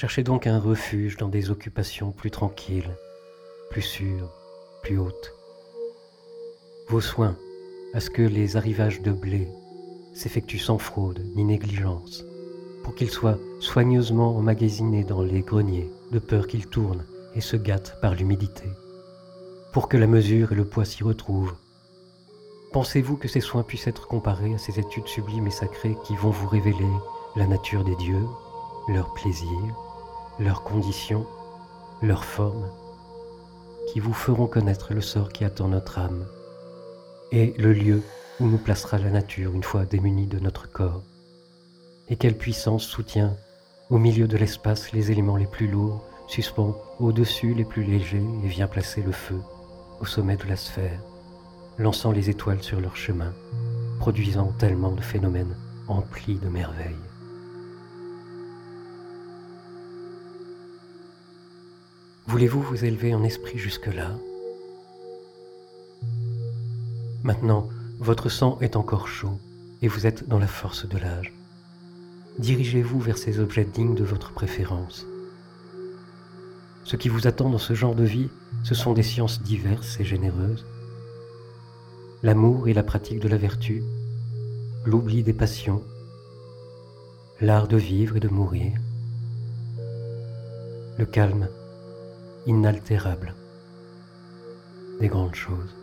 Cherchez donc un refuge dans des occupations plus tranquilles, plus sûres, plus hautes. Vos soins à ce que les arrivages de blé s'effectuent sans fraude ni négligence, pour qu'ils soient soigneusement emmagasinés dans les greniers, de peur qu'ils tournent et se gâtent par l'humidité, pour que la mesure et le poids s'y retrouvent. Pensez-vous que ces soins puissent être comparés à ces études sublimes et sacrées qui vont vous révéler la nature des dieux, leurs plaisirs, leurs conditions, leurs formes, qui vous feront connaître le sort qui attend notre âme et le lieu où nous placera la nature une fois démunie de notre corps, et quelle puissance soutient au milieu de l'espace les éléments les plus lourds, suspend au-dessus les plus légers et vient placer le feu au sommet de la sphère, lançant les étoiles sur leur chemin, produisant tellement de phénomènes emplis de merveilles. Voulez-vous vous élever en esprit jusque-là? Maintenant, votre sang est encore chaud et vous êtes dans la force de l'âge. Dirigez-vous vers ces objets dignes de votre préférence. Ce qui vous attend dans ce genre de vie, ce sont des sciences diverses et généreuses. L'amour et la pratique de la vertu, l'oubli des passions, l'art de vivre et de mourir, le calme inaltérable des grandes choses.